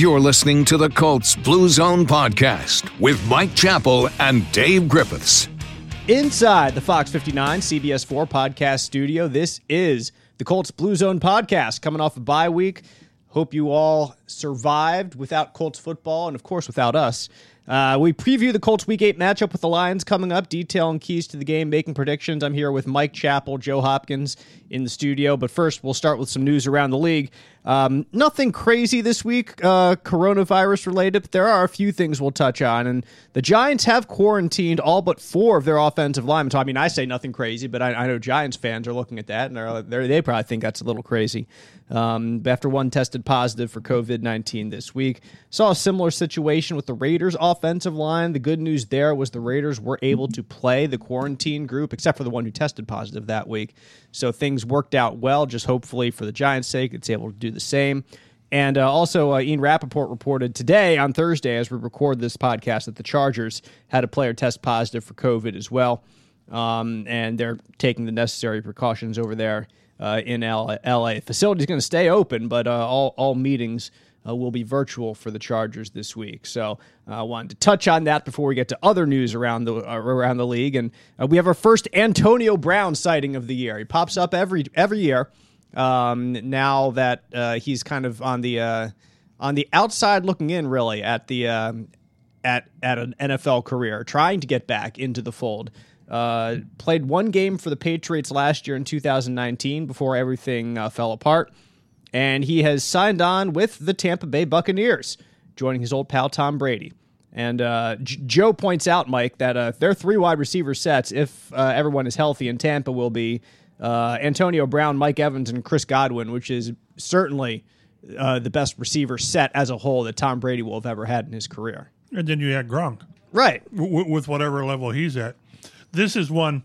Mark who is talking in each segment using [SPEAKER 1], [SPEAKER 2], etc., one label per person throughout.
[SPEAKER 1] You're listening to the Colts Blue Zone podcast with Mike Chappell and Dave Griffiths.
[SPEAKER 2] Inside the Fox 59 CBS 4 podcast studio, this is the Colts Blue Zone podcast coming off a bye week. Hope you all survived without Colts football and, of course, without us. Uh, we preview the Colts Week 8 matchup with the Lions coming up, detail and keys to the game, making predictions. I'm here with Mike Chappell, Joe Hopkins in the studio. But first, we'll start with some news around the league. Um, nothing crazy this week, uh, coronavirus related, but there are a few things we'll touch on. And the Giants have quarantined all but four of their offensive linemen. So, I mean, I say nothing crazy, but I, I know Giants fans are looking at that and they probably think that's a little crazy. Um, after one tested positive for COVID 19 this week, saw a similar situation with the Raiders' offensive line. The good news there was the Raiders were able to play the quarantine group, except for the one who tested positive that week. So things worked out well. Just hopefully for the Giants' sake, it's able to do the same. And uh, also, uh, Ian Rapoport reported today on Thursday, as we record this podcast, that the Chargers had a player test positive for COVID as well. Um, and they're taking the necessary precautions over there uh, in LA. The facility is going to stay open, but uh, all, all meetings uh, will be virtual for the Chargers this week. So uh, I wanted to touch on that before we get to other news around the around the league. And we have our first Antonio Brown sighting of the year. He pops up every every year. Um, now that uh, he's kind of on the uh, on the outside looking in, really at the um, at at an NFL career, trying to get back into the fold. Uh, played one game for the Patriots last year in 2019 before everything uh, fell apart. And he has signed on with the Tampa Bay Buccaneers, joining his old pal Tom Brady. And uh, J- Joe points out, Mike, that uh, their three wide receiver sets, if uh, everyone is healthy in Tampa, will be uh, Antonio Brown, Mike Evans, and Chris Godwin, which is certainly uh, the best receiver set as a whole that Tom Brady will have ever had in his career.
[SPEAKER 3] And then you had Gronk.
[SPEAKER 2] Right.
[SPEAKER 3] W- with whatever level he's at. This is one,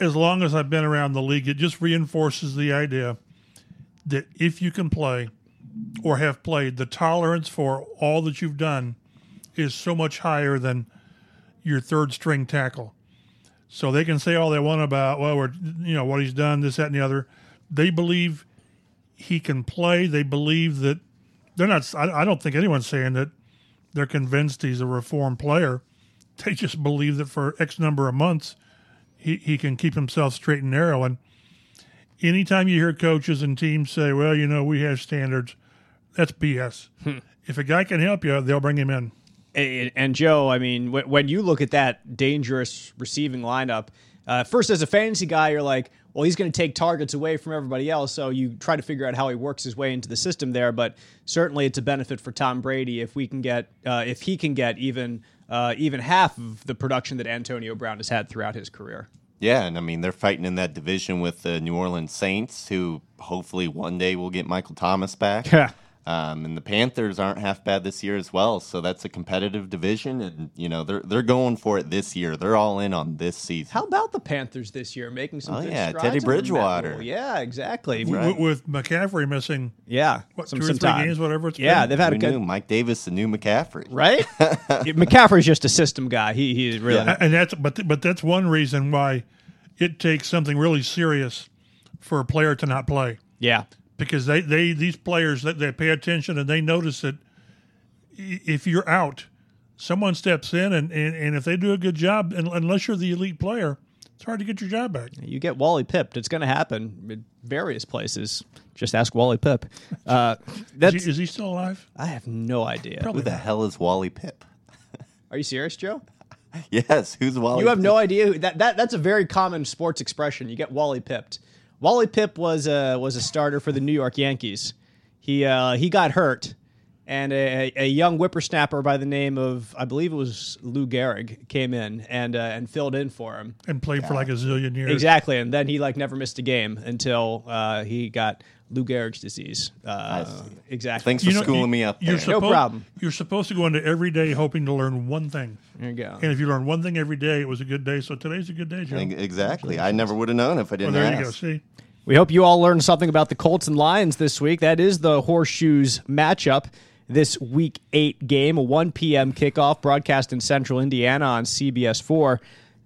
[SPEAKER 3] as long as I've been around the league, it just reinforces the idea that if you can play or have played, the tolerance for all that you've done is so much higher than your third string tackle. So they can say all they want about, well, we're, you know, what he's done, this, that, and the other. They believe he can play. They believe that they're not, I, I don't think anyone's saying that they're convinced he's a reformed player. They just believe that for X number of months, he, he can keep himself straight and narrow. And anytime you hear coaches and teams say, well, you know, we have standards, that's BS. Hmm. if a guy can help you, they'll bring him in.
[SPEAKER 2] And, and Joe, I mean, when, when you look at that dangerous receiving lineup, uh, first as a fantasy guy, you're like, well, he's going to take targets away from everybody else. So you try to figure out how he works his way into the system there. But certainly, it's a benefit for Tom Brady if we can get, uh, if he can get even uh, even half of the production that Antonio Brown has had throughout his career.
[SPEAKER 4] Yeah, and I mean they're fighting in that division with the New Orleans Saints, who hopefully one day will get Michael Thomas back.
[SPEAKER 2] Yeah.
[SPEAKER 4] Um, and the Panthers aren't half bad this year as well, so that's a competitive division, and you know they're they're going for it this year. They're all in on this season.
[SPEAKER 2] How about the Panthers this year making some?
[SPEAKER 4] Oh,
[SPEAKER 2] good
[SPEAKER 4] yeah, Teddy Bridgewater.
[SPEAKER 2] Yeah, exactly.
[SPEAKER 3] W- with McCaffrey missing,
[SPEAKER 2] Yeah,
[SPEAKER 3] what,
[SPEAKER 2] some,
[SPEAKER 3] two or three
[SPEAKER 2] time.
[SPEAKER 3] games, whatever it's
[SPEAKER 2] Yeah,
[SPEAKER 3] been?
[SPEAKER 2] they've had
[SPEAKER 4] Who
[SPEAKER 2] a good
[SPEAKER 4] knew? Mike Davis, the new McCaffrey.
[SPEAKER 2] right. McCaffrey's just a system guy. He he's really
[SPEAKER 4] Yeah.
[SPEAKER 3] and that's but but that's one reason why it takes something really serious for a player to not play
[SPEAKER 2] yeah.
[SPEAKER 3] Because they, they these players that they pay attention and they notice that if you're out, someone steps in and, and, and if they do a good job, and unless you're the elite player, it's hard to get your job back.
[SPEAKER 2] You get Wally pipped. It's going to happen in various places. Just ask Wally Pipp. Uh,
[SPEAKER 3] Is he, is he still alive?
[SPEAKER 2] I have no idea.
[SPEAKER 4] Who the hell is Wally Pipp?
[SPEAKER 2] Are you serious, Joe?
[SPEAKER 4] Yes, who's Wally?
[SPEAKER 2] You have
[SPEAKER 4] Pipp?
[SPEAKER 2] no idea who, that that that's a very common sports expression. You get Wally pipped. Wally Pipp was a was a starter for the New York Yankees. He uh, he got hurt, and a, a young whippersnapper by the name of I believe it was Lou Gehrig came in and uh, and filled in for him.
[SPEAKER 3] And played for like a zillion years.
[SPEAKER 2] Exactly, and then he like never missed a game until uh, he got Lou Gehrig's disease. Uh, exactly.
[SPEAKER 4] Thanks for
[SPEAKER 3] You know,
[SPEAKER 4] schooling
[SPEAKER 3] you-
[SPEAKER 4] me up
[SPEAKER 3] You're
[SPEAKER 4] there.
[SPEAKER 2] No problem.
[SPEAKER 3] You're supposed to go into every day hoping to learn one thing.
[SPEAKER 2] There you go.
[SPEAKER 3] And if you learn one thing every day, it was a good day. So today's a good day, Joe.
[SPEAKER 4] Exactly. I never would have known if I didn't
[SPEAKER 3] there
[SPEAKER 4] ask.
[SPEAKER 3] you go. See,
[SPEAKER 2] We hope you all learned something about the Colts and Lions this week. That is the Horseshoes matchup. This week eight game, a 1 p.m. kickoff, broadcast in central Indiana on CBS 4.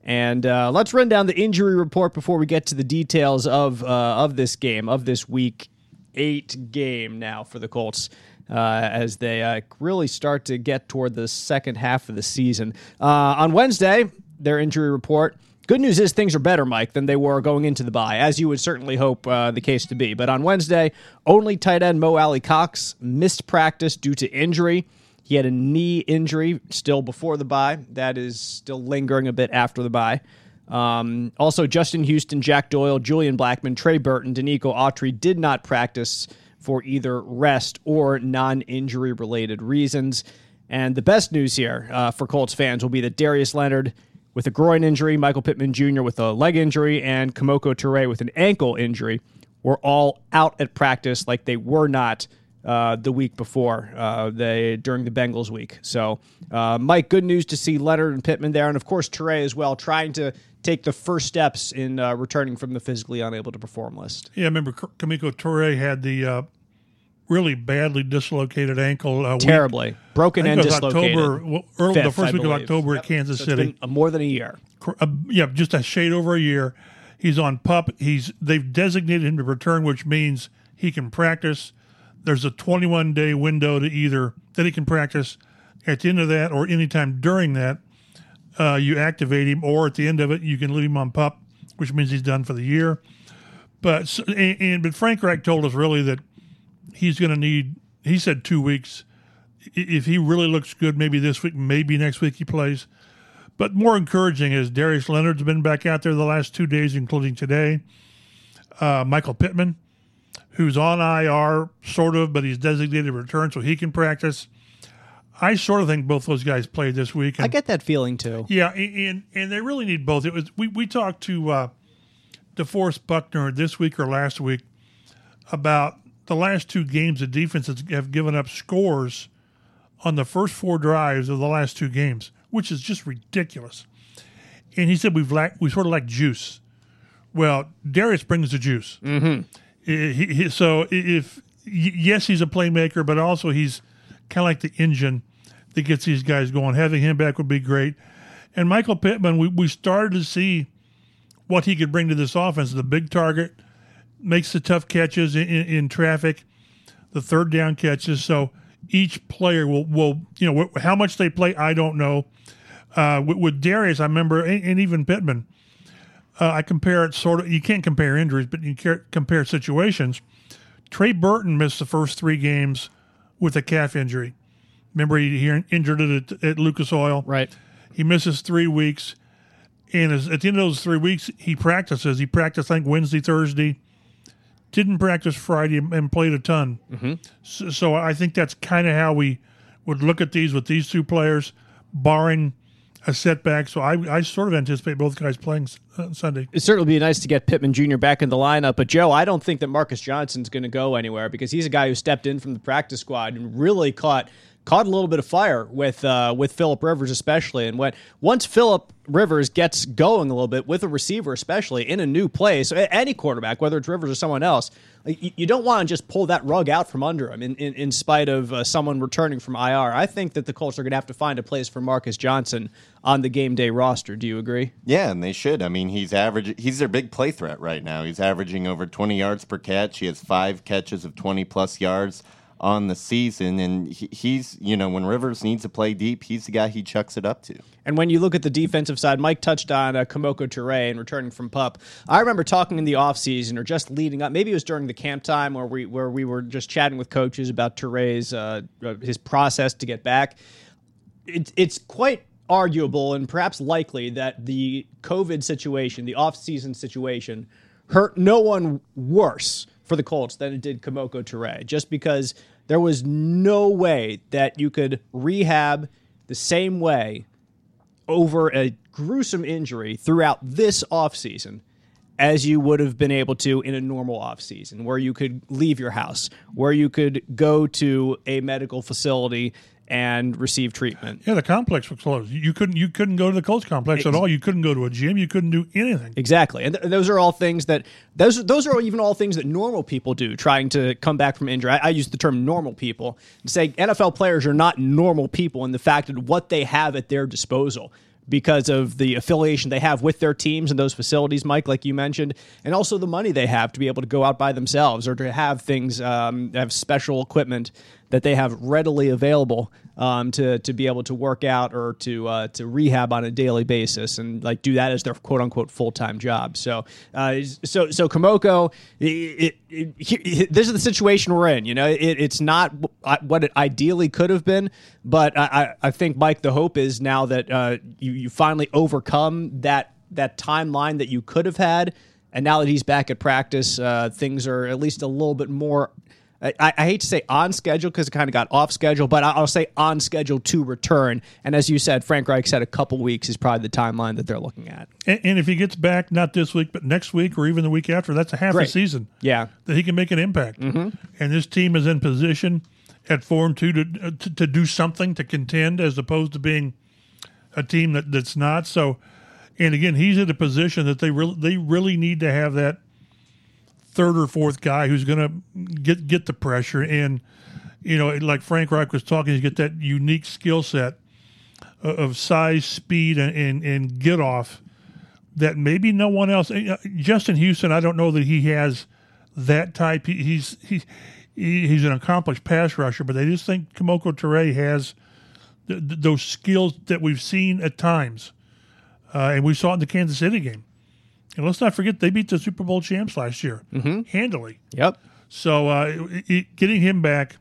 [SPEAKER 2] And uh, let's run down the injury report before we get to the details of uh, of this game, of this week eight game now for the Colts. Uh, as they uh, really start to get toward the second half of the season. Uh, on Wednesday, their injury report. Good news is things are better, Mike, than they were going into the bye, as you would certainly hope uh, the case to be. But on Wednesday, only tight end Mo Alie-Cox missed practice due to injury. He had a knee injury still before the bye. That is still lingering a bit after the bye. Um, also, Justin Houston, Jack Doyle, Julian Blackmon, Trey Burton, Denico Autry did not practice for either rest or non injury related reasons. And the best news here uh, for Colts fans will be that Darius Leonard with a groin injury, Michael Pittman Jr. with a leg injury, and Kemoko Turay with an ankle injury were all out at practice like they were not uh, the week before uh, they during the Bengals week. So, uh, Mike, good news to see Leonard and Pittman there, and of course Turay as well, trying to take the first steps in uh, returning from the physically unable to perform list.
[SPEAKER 3] Yeah, I remember Kemoko Turay had the uh, really badly dislocated ankle. Uh,
[SPEAKER 2] Terribly
[SPEAKER 3] week.
[SPEAKER 2] broken and dislocated.
[SPEAKER 3] October, well, early,
[SPEAKER 2] Fifth,
[SPEAKER 3] the first
[SPEAKER 2] I
[SPEAKER 3] week
[SPEAKER 2] believe.
[SPEAKER 3] of October
[SPEAKER 2] Yep.
[SPEAKER 3] at Kansas
[SPEAKER 2] So it's
[SPEAKER 3] City.
[SPEAKER 2] been more than a year.
[SPEAKER 3] uh, yeah, just a shade over a year. He's on pup. He's they've designated him to return, which means he can practice. There's a 21 day window to either that he can practice. At the end of that, or anytime during that, uh, you activate him, or at the end of it, you can leave him on pup, which means he's done for the year. But and, and but Frank Reich told us really that he's going to need. He said two weeks. If he really looks good, maybe this week, maybe next week he plays. But more encouraging is Darius Leonard's been back out there the last two days, including today. Uh, Michael Pittman, who's on IR, sort of, but he's designated return so he can practice. I sort of think both those guys played this week.
[SPEAKER 2] I get that feeling too.
[SPEAKER 3] yeah, and and they really need both. It was we, we talked to uh, DeForest Buckner this week or last week about the last two games. The defenses have given up scores on the first four drives of the last two games, which is just ridiculous. And he said we've lack, we sort of like juice. Well, Darius brings the juice. Mm-hmm. He, he- so if yes, he's a playmaker, but also he's kind of like the engine that gets these guys going. Having him back would be great. And Michael Pittman, we, we started to see what he could bring to this offense. The big target makes the tough catches in, in, in traffic, the third down catches. So each player will, will you know, how much they play, I don't know. Uh, with, with Darius, I remember, and, and even Pittman, uh, I compare it sort of, you can't compare injuries, but you can compare situations. Trey Burton missed the first three games with a calf injury. Remember, he, he injured it at, at Lucas Oil.
[SPEAKER 2] Right.
[SPEAKER 3] He misses three weeks, and as, at the end of those three weeks, he practices. He practiced, I think, Wednesday, Thursday. Didn't practice Friday and- and played a ton. Mm-hmm. So, so I think that's kind of how we would look at these with these two players, barring a setback. So I, I sort of anticipate both guys playing uh, Sunday.
[SPEAKER 2] It certainly be nice to get Pittman Jr. back in the lineup, but Joe, I don't think that Marcus Johnson's going to go anywhere because he's a guy who stepped in from the practice squad and really caught caught a little bit of fire with uh, with Philip Rivers, especially. And when once Philip Rivers gets going a little bit with a receiver, especially in a new place, any quarterback, whether it's Rivers or someone else, you, you don't want to just pull that rug out from under him in, in, in spite of uh, someone returning from IR. I think that the Colts are going to have to find a place for Marcus Johnson on the game day roster. Do you agree?
[SPEAKER 4] Yeah, and they should. I mean, he's average. He's their big play threat right now. He's averaging over 20 yards per catch. He has five catches of 20 plus yards on the season, and he, he's you know when Rivers needs to play deep, he's the guy he chucks it up to.
[SPEAKER 2] And when you look at the defensive side, Mike touched on uh, Kemoko Turay and returning from pup. I remember talking in the offseason or just leading up, maybe it was during the camp time where we where we were just chatting with coaches about Turay's uh, uh, his process to get back. It's it's quite arguable and perhaps likely that the COVID situation, the offseason situation, hurt no one worse for the Colts than it did Kemoko Turay, just because there was no way that you could rehab the same way over a gruesome injury throughout this offseason as you would have been able to in a normal offseason, where you could leave your house, where you could go to a medical facility and receive treatment.
[SPEAKER 3] Yeah, the complex was closed. You couldn't you couldn't go to the Colts complex at all. You couldn't go to a gym. You couldn't do anything.
[SPEAKER 2] Exactly, and th- those are all things that those those are even all things that normal people do, trying to come back from injury. I, I use the term normal people to say NFL players are not normal people in the fact that what they have at their disposal. because of the affiliation they have with their teams and those facilities, Mike, like you mentioned, and also the money they have to be able to go out by themselves or to have things, um, have special equipment that they have readily available um, to to be able to work out or to uh, to rehab on a daily basis and like do that as their quote unquote full time job. So uh, so so Kemoko, it, it, it, this is the situation we're in. You know, it's not what it ideally could have been, but I, I think Mike, the hope is now that uh, you you finally overcome that that timeline that you could have had. And now that he's back at practice, uh, things are at least a little bit more I, I, hate to say on schedule because it kind of got off schedule, but I'll say on schedule to return. And as you said, Frank Reich said a couple weeks is probably the timeline that they're looking at.
[SPEAKER 3] And, and if he gets back, not this week, but next week or even the week after, that's a half
[SPEAKER 2] Great.
[SPEAKER 3] a season.
[SPEAKER 2] Yeah.
[SPEAKER 3] That he can make an impact.
[SPEAKER 2] Mm-hmm.
[SPEAKER 3] And this team is in position at Form 2 to, uh, to, to do something, to contend, as opposed to being a team that, that's not. So, and again, he's in a position that they really, they really need to have that – third or fourth guy who's going to get get the pressure and you know like Frank Reich was talking, you get that unique skill set of size, speed, and, and, and get off that maybe no one else. Uh, Justin Houston, I don't know that he has that type. He's he, he's an accomplished pass rusher, but I just think Kemoko Turay has th- th- those skills that we've seen at times, uh, and we saw it in the Kansas City game. And let's not forget they beat the Super Bowl champs last year
[SPEAKER 2] mm-hmm.
[SPEAKER 3] handily.
[SPEAKER 2] Yep.
[SPEAKER 3] So uh, it, it, getting him back,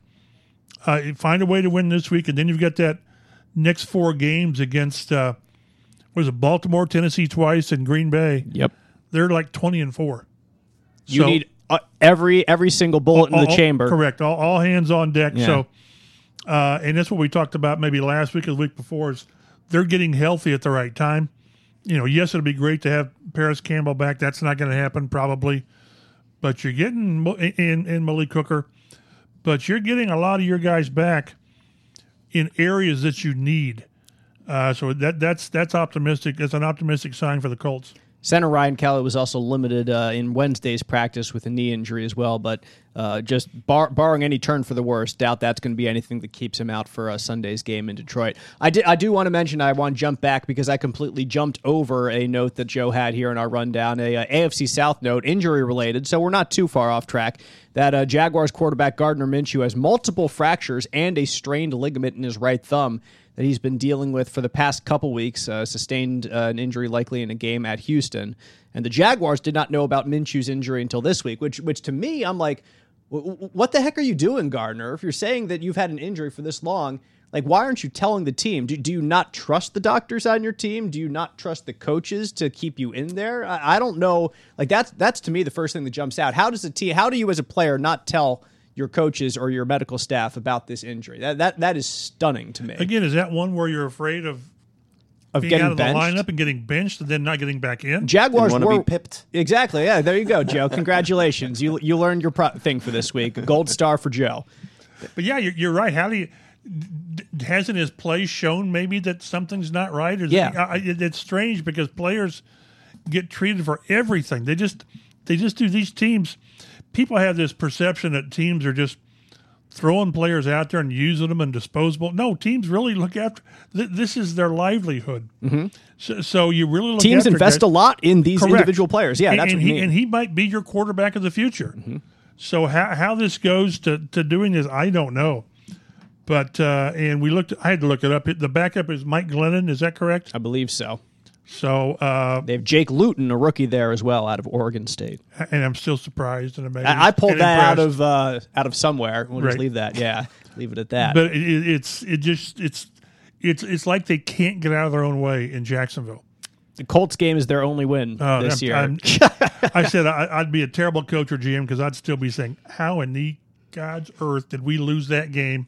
[SPEAKER 3] uh, find a way to win this week, and then you've got that next four games against uh, was it Baltimore, Tennessee twice, and Green Bay.
[SPEAKER 2] Yep.
[SPEAKER 3] They're like twenty and four.
[SPEAKER 2] You so, need uh, every every single bullet all, in the
[SPEAKER 3] all,
[SPEAKER 2] chamber.
[SPEAKER 3] Correct. All, all hands on deck. Yeah. So, uh, and that's what we talked about maybe last week or the week before is they're getting healthy at the right time you know, yes, it'd be great to have Parris Campbell back. That's not going to happen probably, but you're getting in in Malik Cooker, but you're getting a lot of your guys back in areas that you need. Uh, so that that's that's optimistic. That's an optimistic sign for the Colts.
[SPEAKER 2] Center Ryan Kelly was also limited uh, in Wednesday's practice with a knee injury as well, but uh, just bar- barring any turn for the worst, doubt that's going to be anything that keeps him out for uh, Sunday's game in Detroit. I, did, I do want to mention, I want to jump back because I completely jumped over a note that Joe had here in our rundown, a, a uh, AFC South note, injury related, so we're not too far off track. That uh, Jaguars quarterback Gardner Minshew has multiple fractures and a strained ligament in his right thumb that he's been dealing with for the past couple weeks, uh, sustained uh, an injury likely in a game at Houston. And the Jaguars did not know about Minshew's injury until this week, which, which to me, I'm like, what the heck are you doing, Gardner? If you're saying that you've had an injury for this long, like, why aren't you telling the team? Do, do you not trust the doctors on your team? Do you not trust the coaches to keep you in there? I, I don't know. Like, that's that's to me the first thing that jumps out. How does a team? How do you as a player not tell your coaches or your medical staff about this injury. That that that is stunning to me.
[SPEAKER 3] Again, is that one where you're afraid of
[SPEAKER 2] of
[SPEAKER 3] being
[SPEAKER 2] getting
[SPEAKER 3] out of
[SPEAKER 2] benched?
[SPEAKER 3] the lineup and getting benched and then not getting back in?
[SPEAKER 2] Jaguars
[SPEAKER 4] want to
[SPEAKER 2] were
[SPEAKER 4] be pipped.
[SPEAKER 2] exactly. Yeah, there you go, Joe. Congratulations, you you learned your pro- thing for this week. Gold star for Joe.
[SPEAKER 3] But yeah, you're, you're right. How do you? Hasn't his play shown maybe that something's not right? Or
[SPEAKER 2] yeah,
[SPEAKER 3] I, it, it's strange because players get treated for everything. They just they just do these teams people have this perception that teams are just throwing players out there and using them and disposable. No, teams really look after. Th- this is their livelihood.
[SPEAKER 2] Mm-hmm.
[SPEAKER 3] So, so, you really look
[SPEAKER 2] teams invest
[SPEAKER 3] guys.
[SPEAKER 2] a lot in these
[SPEAKER 3] Correct.
[SPEAKER 2] individual players. Yeah,
[SPEAKER 3] and,
[SPEAKER 2] that's
[SPEAKER 3] and
[SPEAKER 2] what
[SPEAKER 3] he
[SPEAKER 2] mean.
[SPEAKER 3] and he might be your quarterback of the future.
[SPEAKER 2] Mm-hmm.
[SPEAKER 3] So how how this goes to to doing this, I don't know. But uh, and we looked. I had to look it up. The backup is Mike Glennon. Is that correct?
[SPEAKER 2] I believe so.
[SPEAKER 3] So uh,
[SPEAKER 2] they have Jake Luton, a rookie there as well, out of Oregon State.
[SPEAKER 3] And I'm still surprised and amazed.
[SPEAKER 2] I, I pulled that
[SPEAKER 3] impressed.
[SPEAKER 2] out of uh, out of somewhere. We'll
[SPEAKER 3] Right.
[SPEAKER 2] just leave that. Yeah, leave it at that.
[SPEAKER 3] But it, it's it just it's it's it's like they can't get out of their own way in Jacksonville.
[SPEAKER 2] the Colts game is their only win
[SPEAKER 3] Uh,
[SPEAKER 2] this
[SPEAKER 3] I'm-
[SPEAKER 2] year.
[SPEAKER 3] I'm- I said I, I'd be a terrible coach or GM because I'd still be saying, "How in the God's earth did we lose that game?"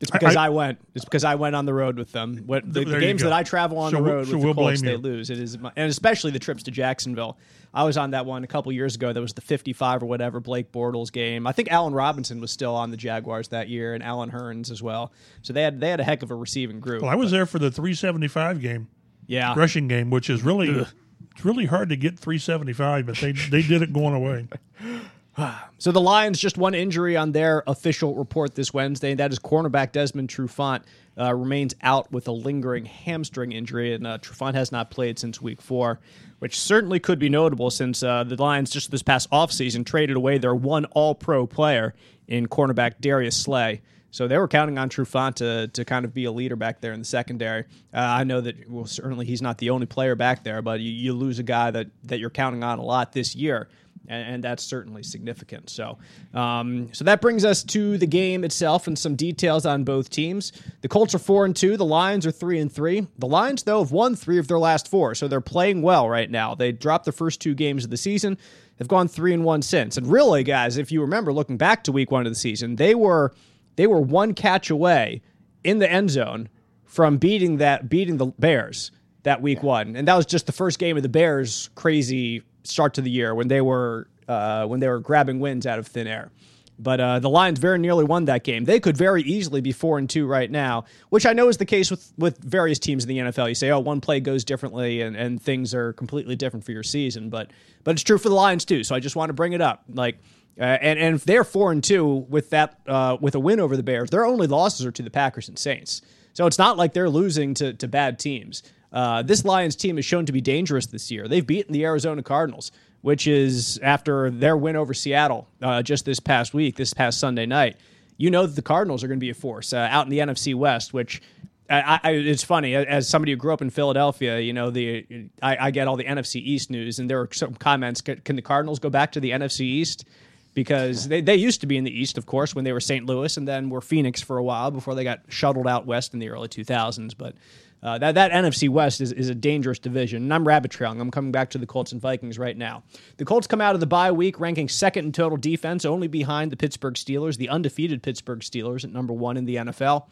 [SPEAKER 2] It's because I,
[SPEAKER 3] I-
[SPEAKER 2] went. It's because I went on the road with them. What, the, the games that I travel on
[SPEAKER 3] So
[SPEAKER 2] the road
[SPEAKER 3] so
[SPEAKER 2] with
[SPEAKER 3] we'll
[SPEAKER 2] the Colts, they lose. It is, my, and especially the trips to Jacksonville. I was on that one a couple years ago. That was the 55 or whatever Blake Bortles game. I think Allen Robinson was still on the Jaguars that year, and Allen Hurns as well. So they had they had a heck of a receiving group.
[SPEAKER 3] Well, I was there for the 375 game,
[SPEAKER 2] yeah,
[SPEAKER 3] rushing game, which is really it's really hard to get 375, but they they did it going away.
[SPEAKER 2] So the Lions just one injury on their official report this Wednesday, and that is cornerback Desmond Trufant uh, remains out with a lingering hamstring injury, and uh, Trufant has not played since Week Four, which certainly could be notable since uh, the Lions just this past offseason traded away their one All-Pro player in cornerback Darius Slay. So they were counting on Trufant to, to kind of be a leader back there in the secondary. Uh, I know that well, certainly he's not the only player back there, but you, you lose a guy that, that you're counting on a lot this year and, and that's certainly significant. So, um, so that brings us to the game itself and some details on both teams. The Colts are four and two. The Lions are three and three. The Lions, though, have won three of their last four, so they're playing well right now. They dropped the first two games of the season. They've gone three and one since. And really, guys, if you remember looking back to week one of the season, they were they were one catch away in the end zone from beating that beating the Bears that week one, and that was just the first game of the Bears' crazy start to the year when they were uh, when they were grabbing wins out of thin air. But uh, the Lions very nearly won that game. They could very easily be four and two right now, which I know is the case with with various teams in the NFL. You say, oh, one play goes differently, and, and things are completely different for your season. But but it's true for the Lions too. So I just want to bring it up. Like, uh, and and if they're four and two with that uh, with a win over the Bears, their only losses are to the Packers and Saints. So it's not like they're losing to to bad teams. Uh, this Lions team has shown to be dangerous this year. They've beaten the Arizona Cardinals, which is after their win over Seattle uh, just this past week, this past Sunday night. You know that the Cardinals are going to be a force uh, out in the NFC West, which I, I, it's funny as somebody who grew up in Philadelphia. You know, the I, I, get all the NFC East news, and there are some comments. Can, can the Cardinals go back to the NFC East? Because they, they used to be in the East, of course, when they were St. Louis, and then were Phoenix for a while before they got shuttled out west in the early 2000s. But uh, that that NFC West is, is a dangerous division, and I'm rabbit trailing. I'm coming back to the Colts and Vikings right now. The Colts come out of the bye week ranking second in total defense, only behind the Pittsburgh Steelers, the undefeated Pittsburgh Steelers at number one in the NFL.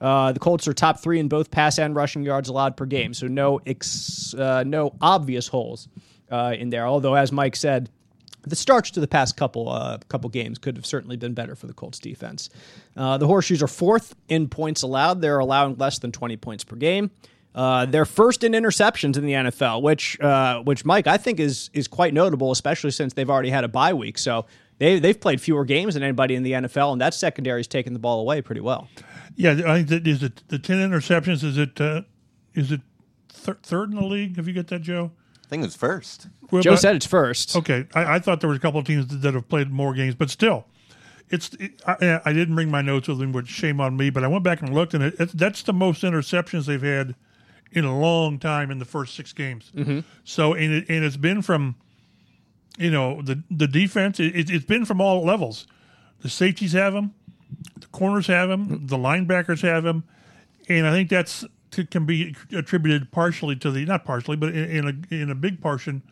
[SPEAKER 2] Uh, the Colts are top three in both pass and rushing yards allowed per game, so no ex, uh, no obvious holes uh, in there. Although, as Mike said, the starts to the past couple uh, couple games could have certainly been better for the Colts defense. Uh, the Horseshoes are fourth in points allowed. They're allowing less than 20 points per game. Uh, they're first in interceptions in the NFL, which uh, which Mike I think is is quite notable, especially since they've already had a bye week. So they they've played fewer games than anybody in the NFL, and that secondary is taking the ball away pretty well.
[SPEAKER 3] Yeah, I think that is it. The ten interceptions is it uh, is it th- third in the league? Have you got that, Joe?
[SPEAKER 4] I think it's first.
[SPEAKER 2] Well, Joe but, said it's first.
[SPEAKER 3] Okay, I, I, thought there was a couple of teams that, have played more games, but still, it's. It, I, I, didn't bring my notes with me, which shame on me. But I went back and looked, and it, it, that's the most interceptions they've had in a long time in the first six games.
[SPEAKER 2] Mm-hmm.
[SPEAKER 3] So, and, it, and it's been from, you know, the the defense. It, has been from all levels. The safeties have them, the corners have them, the linebackers have them, and I think that's can be attributed partially to the not partially, but in, in a in a big portion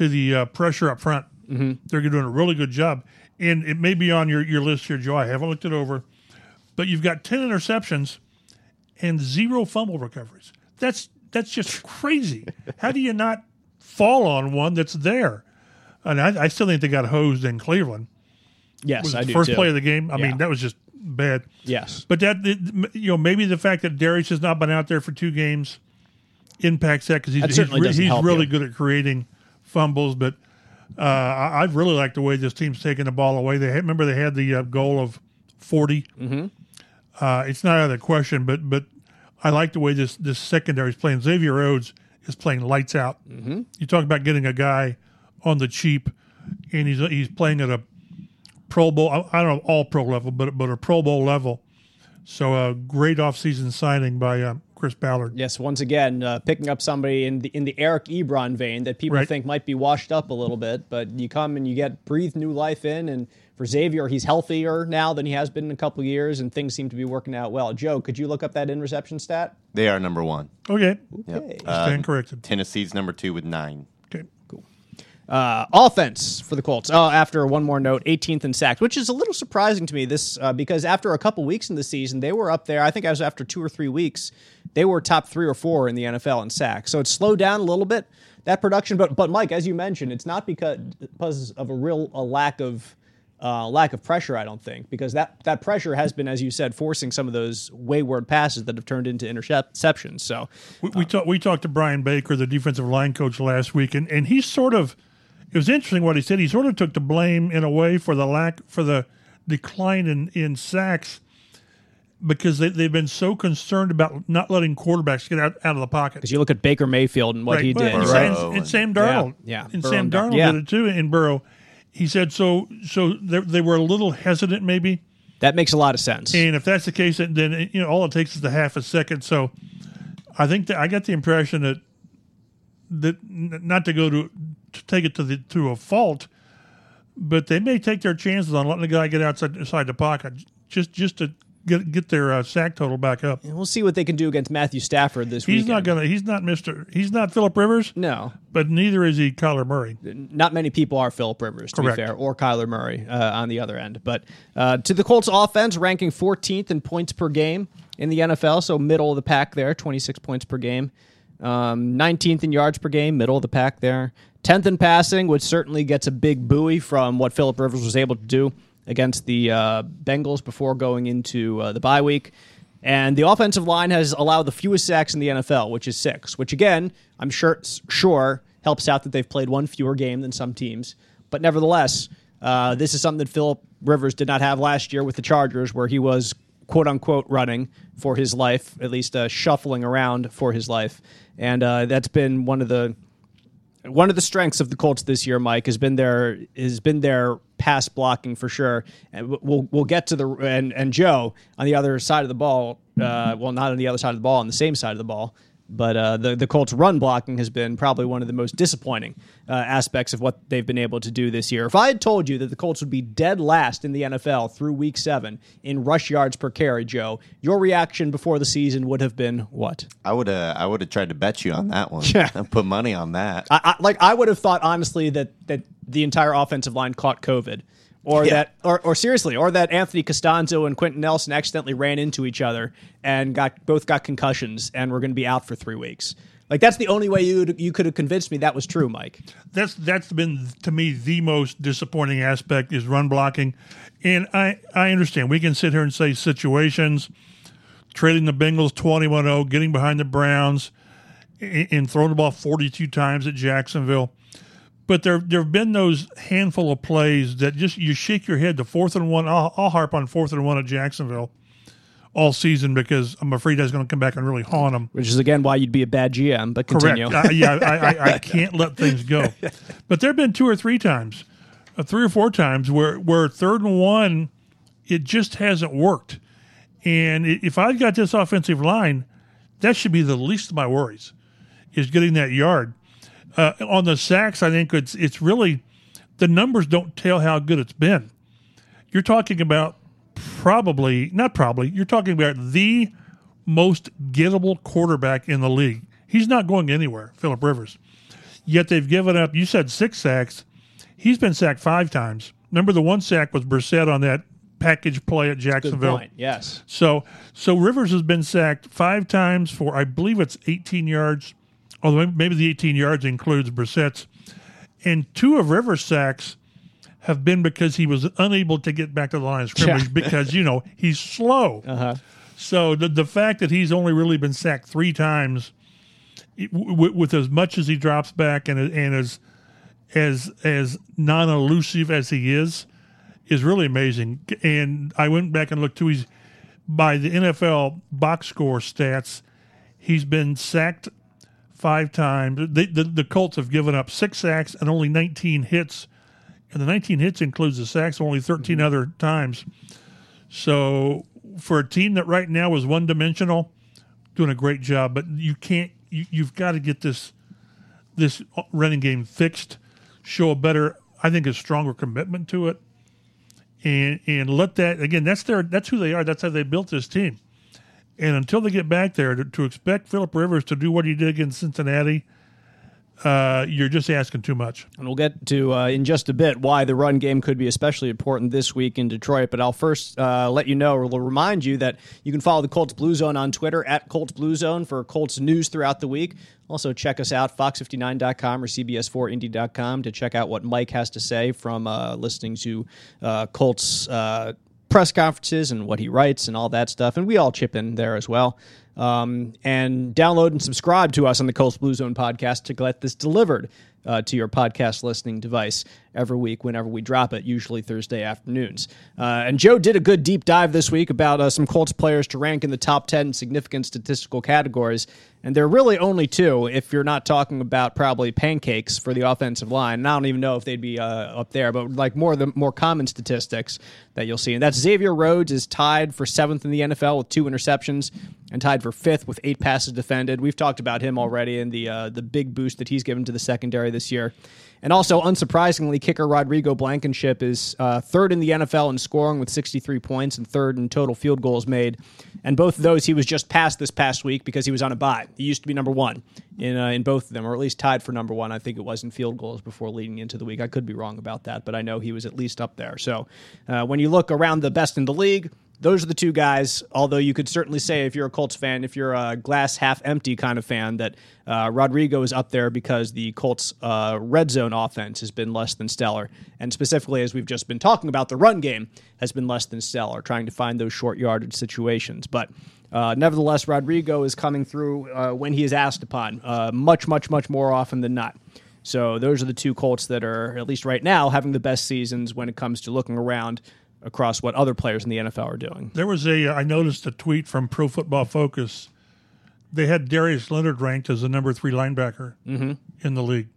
[SPEAKER 3] to the uh, pressure up front.
[SPEAKER 2] Mm-hmm.
[SPEAKER 3] They're doing a really good job, and it may be on your, your list here, Joe. I haven't looked it over, but you've got ten interceptions and zero fumble recoveries. That's that's just crazy. How do you not fall on one that's there? And I, I still think they got hosed in Cleveland.
[SPEAKER 2] Yes,
[SPEAKER 3] was
[SPEAKER 2] I
[SPEAKER 3] the first
[SPEAKER 2] too.
[SPEAKER 3] play of the game. I
[SPEAKER 2] yeah.
[SPEAKER 3] mean, that was just bad.
[SPEAKER 2] Yes,
[SPEAKER 3] but that you know maybe the fact that Darius has not been out there for two games impacts that because he's he's, he's really
[SPEAKER 2] you.
[SPEAKER 3] good at creating fumbles. But uh, I, I really like the way this team's taking the ball away. They had, remember they had the uh, goal of 40
[SPEAKER 2] mm-hmm.
[SPEAKER 3] uh, it's not out of the question, but but I like the way this this secondary is playing. Xavier Rhodes is playing lights out.
[SPEAKER 2] Mm-hmm.
[SPEAKER 3] You talk about getting a guy on the cheap, and he's he's playing at a Pro Bowl. I don't know all pro level, but but a Pro Bowl level. So a great offseason signing by uh, Chris Ballard.
[SPEAKER 2] Yes, once again, uh, picking up somebody in the in the Eric Ebron vein that people
[SPEAKER 3] right.
[SPEAKER 2] think might be washed up a little bit, but you come and you get breathe new life in. And for Xavier, he's healthier now than he has been in a couple years, and things seem to be working out well. Joe, could you look up that in reception stat?
[SPEAKER 4] They are number one.
[SPEAKER 3] Okay,
[SPEAKER 2] okay.
[SPEAKER 3] Yep. Uh, stand corrected.
[SPEAKER 4] Tennessee's number two with nine.
[SPEAKER 2] Uh, offense for the Colts. Oh, after one more note, 18th in sacks, which is a little surprising to me. This uh, because after a couple weeks in the season, they were up there. I think I was after two or three weeks, they were top three or four in the NFL in sacks. So it's slowed down a little bit that production. But but Mike, as you mentioned, it's not because of a real a lack of uh, lack of pressure. I don't think because that that pressure has been, as you said, forcing some of those wayward passes that have turned into interceptions. So
[SPEAKER 3] we we, talk, we talked to Brian Baker, the defensive line coach, last week, and and he's sort of it was interesting what he said. He sort of took the blame in a way for the lack for the decline in in sacks because they, they've been so concerned about not letting quarterbacks get out, out of the pocket.
[SPEAKER 2] Because you look at Baker Mayfield and what
[SPEAKER 3] Right.
[SPEAKER 2] he did.
[SPEAKER 3] and,
[SPEAKER 2] right?
[SPEAKER 3] and- and Sam
[SPEAKER 4] and-
[SPEAKER 3] Darnold.
[SPEAKER 2] Yeah, yeah.
[SPEAKER 3] And
[SPEAKER 2] Burrow
[SPEAKER 3] Sam
[SPEAKER 2] and
[SPEAKER 3] Darnold
[SPEAKER 2] yeah.
[SPEAKER 3] did it too in Burrow. He said so. So they, they were a little hesitant, maybe.
[SPEAKER 2] That makes a lot of sense.
[SPEAKER 3] And if that's the case, then then, you know all it takes is a half a second. So I think that I got the impression that that not to go to to take it to the to a fault, but they may take their chances on letting the guy get outside inside the pocket just just to get get their uh, sack total back up.
[SPEAKER 2] And we'll see what they can do against Matthew Stafford this week.
[SPEAKER 3] He's
[SPEAKER 2] weekend.
[SPEAKER 3] not gonna. He's not Mister. He's not Philip Rivers,
[SPEAKER 2] No,
[SPEAKER 3] but neither is he Kyler Murray.
[SPEAKER 2] not many people are Philip Rivers, to
[SPEAKER 3] Correct.
[SPEAKER 2] be fair, or Kyler Murray uh, on the other end. But uh, to the Colts offense, ranking 14th in points per game in the NFL, so middle of the pack there, 26 points per game. Um, 19th in yards per game, middle of the pack there. 10th in passing, which certainly gets a big buoy from what Philip Rivers was able to do against the uh, Bengals before going into uh, the bye week. And the offensive line has allowed the fewest sacks in the NFL, which is six, which again, I'm sure sure helps out that they've played one fewer game than some teams. But nevertheless, uh, this is something that Philip Rivers did not have last year with the Chargers, where he was quote unquote running for his life, at least uh, shuffling around for his life. And uh, that's been one of the one of the strengths of the Colts this year, Mike, has been their has been their pass blocking for sure. And we'll we'll get to the and and Joe on the other side of the ball. Uh, well, not on the other side of the ball, on the same side of the ball. But uh, the the Colts run blocking has been probably one of the most disappointing uh, aspects of what they've been able to do this year. If I had told you that the Colts would be dead last in the NFL through Week Seven in rush yards per carry, Joe, your reaction before the season would have been what?
[SPEAKER 4] I would have I would have tried to bet you on that one.
[SPEAKER 2] Yeah.
[SPEAKER 4] and put money on that.
[SPEAKER 2] I, I, like I would have thought honestly that that the entire offensive line caught COVID, or
[SPEAKER 4] Yeah.
[SPEAKER 2] that, or, or seriously, or that Anthony Castonzo and Quenton Nelson accidentally ran into each other and got both got concussions and were going to be out for three weeks. Like that's the only way you you could have convinced me that was true, Mike.
[SPEAKER 3] That's that's been to me the most disappointing aspect is run blocking, and I I understand we can sit here and say situations, trading the Bengals 21-0, getting behind the Browns, and, and throwing the ball forty two times at Jacksonville. But there there have been those handful of plays that just you shake your head. The fourth and one, I'll, I'll harp on fourth and one at Jacksonville all season because I'm afraid that's going to come back and really haunt them.
[SPEAKER 2] Which is again why you'd be a bad GM. But continue.
[SPEAKER 3] Correct. Uh, yeah, I, I, I can't let things go. But there have been two or three times, uh, three or four times where where third and one, it just hasn't worked. And if I've got this offensive line, that should be the least of my worries, is getting that yard. Uh, on the sacks, I think it's it's really the numbers don't tell how good it's been. You're talking about probably not probably you're talking about the most gettable quarterback in the league. He's not going anywhere, Philip Rivers. Yet they've given up. You said six sacks. He's been sacked five times. Remember, the one sack was Brissett on that package play at Jacksonville.
[SPEAKER 2] Yes.
[SPEAKER 3] So, so Rivers has been sacked five times for, I believe it's 18 yards. Although maybe the 18 yards includes Brissett's, and two of Rivers' sacks have been because he was unable to get back to the line of scrimmage
[SPEAKER 2] Yeah.
[SPEAKER 3] because you know he's slow.
[SPEAKER 2] Uh-huh.
[SPEAKER 3] So the the fact that he's only really been sacked three times, w- with as much as he drops back and and as as as non elusive as he is, is really amazing. And I went back and looked too. He's by the NFL box score stats, he's been sacked five times. They, the the Colts have given up six sacks and only 19 hits, and the 19 hits includes the sacks only 13 mm-hmm. other times. So for a team that right now is one dimensional, doing a great job. But you can't. You, you've got to get this this running game fixed. Show a better, I think, a stronger commitment to it, and and let that again. That's their. That's who they are. That's how they built this team. And until they get back there, to, to expect Philip Rivers to do what he did against Cincinnati, uh, you're just asking too much.
[SPEAKER 2] And we'll get to uh, in just a bit why the run game could be especially important this week in Detroit. But I'll first uh, let you know, or will remind you that you can follow the Colts Blue Zone on Twitter at Colts Blue Zone for Colts news throughout the week. Also, check us out, fox59.com or CBS4Indy.com, to check out what Mike has to say from uh, listening to uh, Colts uh, press conferences and what he writes and all that stuff. And we all chip in there as well. Um, and download and subscribe to us on the Colts Blue Zone podcast to get this delivered uh, to your podcast listening device every week whenever we drop it, usually Thursday afternoons. Uh, and Joe did a good deep dive this week about uh, some Colts players to rank in the top 10 significant statistical categories. And there are really only two if you're not talking about probably pancakes for the offensive line. And I don't even know if they'd be uh, up there, but like more the more common statistics that you'll see. And that's Xavier Rhodes is tied for seventh in the NFL with two interceptions and tied for fifth with eight passes defended. We've talked about him already and the uh, the big boost that he's given to the secondary this year. And also, unsurprisingly, kicker Rodrigo Blankenship is uh, third in the NFL in scoring with 63 points and third in total field goals made. And both of those he was just passed this past week because he was on a bye. He used to be number one in uh, in both of them, or at least tied for number one. I think it was in field goals before leading into the week. I could be wrong about that, but I know he was at least up there. So uh, when you look around the best in the league, those are the two guys. Although you could certainly say, if you're a Colts fan, if you're a glass half empty kind of fan, that uh, Rodrigo is up there because the Colts' uh, red zone offense has been less than stellar, and specifically as we've just been talking about, the run game has been less than stellar, trying to find those short yardage situations. But uh, nevertheless, Rodrigo is coming through uh, when he is asked upon, uh, much, much, much more often than not. So those are the two Colts that are, at least right now, having the best seasons when it comes to looking around across what other players in the NFL are doing.
[SPEAKER 3] There was a I noticed a tweet from Pro Football Focus. They had Darius Leonard ranked as the number three linebacker
[SPEAKER 2] Mm-hmm.
[SPEAKER 3] in the league,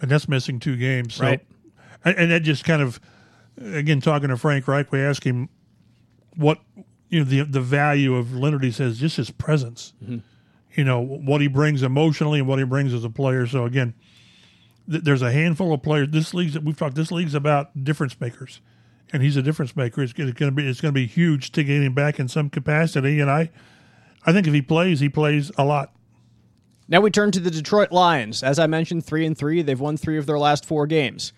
[SPEAKER 3] and that's missing two games. So,
[SPEAKER 2] Right.
[SPEAKER 3] and, and that just kind of, again, talking to Frank Reich, we asked him what you know the the value of Leonard. He says just his presence,
[SPEAKER 2] Mm-hmm.
[SPEAKER 3] you know what he brings emotionally and what he brings as a player. So again, th- there's a handful of players. This league's we've talked. This league's about difference makers, and he's a difference maker. It's going to be it's going to be huge to get him back in some capacity. And I, I think if he plays, he plays a lot.
[SPEAKER 2] Now we turn to the Detroit Lions. As I mentioned, three and three. They've won three of their last four games.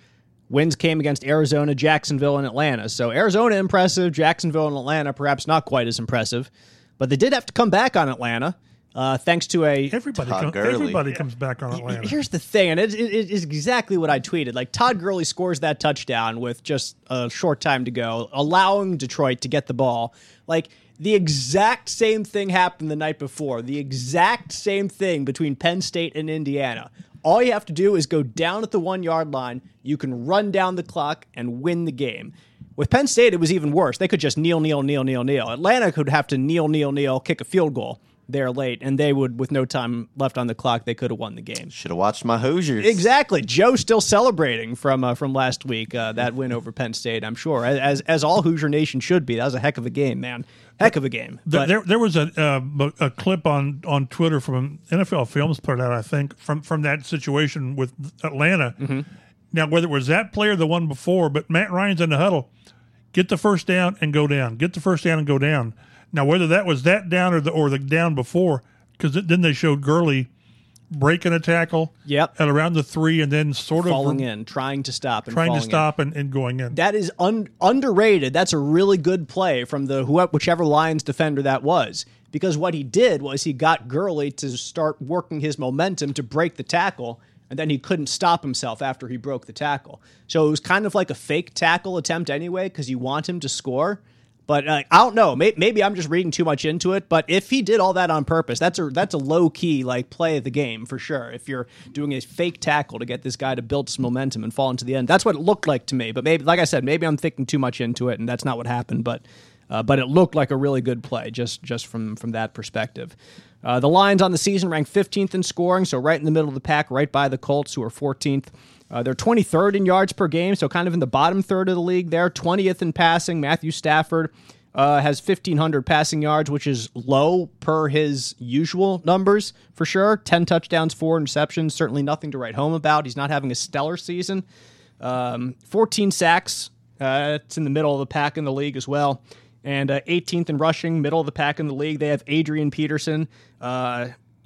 [SPEAKER 2] Wins came against Arizona, Jacksonville, and Atlanta. So Arizona impressive, Jacksonville and Atlanta perhaps not quite as impressive, but they did have to come back on Atlanta. Uh, thanks to a
[SPEAKER 3] Everybody,
[SPEAKER 4] Todd
[SPEAKER 3] com-
[SPEAKER 4] Gurley.
[SPEAKER 3] everybody comes back on Atlanta.
[SPEAKER 2] Here's the thing, and it, it, it is exactly what I tweeted. Like Todd Gurley scores that touchdown with just a short time to go, allowing Detroit to get the ball. Like the exact same thing happened the night before. The exact same thing between Penn State and Indiana. All you have to do is go down at the one yard line. You can run down the clock and win the game. With Penn State, it was even worse. They could just kneel, kneel, kneel, kneel, kneel. Atlanta could have to kneel, kneel, kneel, kick a field goal there late, and they would, with no time left on the clock, they could have won the game.
[SPEAKER 4] Should have watched my Hoosiers.
[SPEAKER 2] Exactly. Joe still celebrating from uh, from last week uh, that win over Penn State. I'm sure, as as all Hoosier Nation should be. That was a heck of a game, man. Heck of a game.
[SPEAKER 3] There,
[SPEAKER 2] But
[SPEAKER 3] there, there was a uh, a clip on, on Twitter from NFL Films put it out, I think, from from that situation with Atlanta.
[SPEAKER 2] Mm-hmm.
[SPEAKER 3] Now, whether it was that player, or the one before, but Matt Ryan's in the huddle, get the first down and go down, get the first down and go down. Now, whether that was that down or the or the down before, because then they showed Gurley breaking a tackle,
[SPEAKER 2] Yep.
[SPEAKER 3] at around the three, and then sort of
[SPEAKER 2] falling in, trying to stop, and
[SPEAKER 3] trying to stop and, and going in.
[SPEAKER 2] That is un- underrated. That's a really good play from the whoever, whichever Lions defender that was. Because what he did was he got Gurley to start working his momentum to break the tackle, and then he couldn't stop himself after he broke the tackle. So it was kind of like a fake tackle attempt anyway, because you want him to score. But uh, I don't know. Maybe, maybe I'm just reading too much into it. But if he did all that on purpose, that's a that's a low key like play of the game for sure. If you're doing a fake tackle to get this guy to build some momentum and fall into the end, that's what it looked like to me. But maybe, like I said, maybe I'm thinking too much into it, and that's not what happened. But uh, but it looked like a really good play just just from from that perspective. Uh, the Lions on the season ranked 15th in scoring, so right in the middle of the pack, right by the Colts, who are 14th. Uh, they're 23rd in yards per game, so kind of in the bottom third of the league there. 20th in passing. Matthew Stafford uh, has 1,500 passing yards, which is low per his usual numbers for sure. 10 touchdowns, four interceptions. Certainly nothing to write home about. He's not having a stellar season. Um, 14 sacks. Uh, it's in the middle of the pack in the league as well. And uh, 18th in rushing, middle of the pack in the league. They have Adrian Peterson.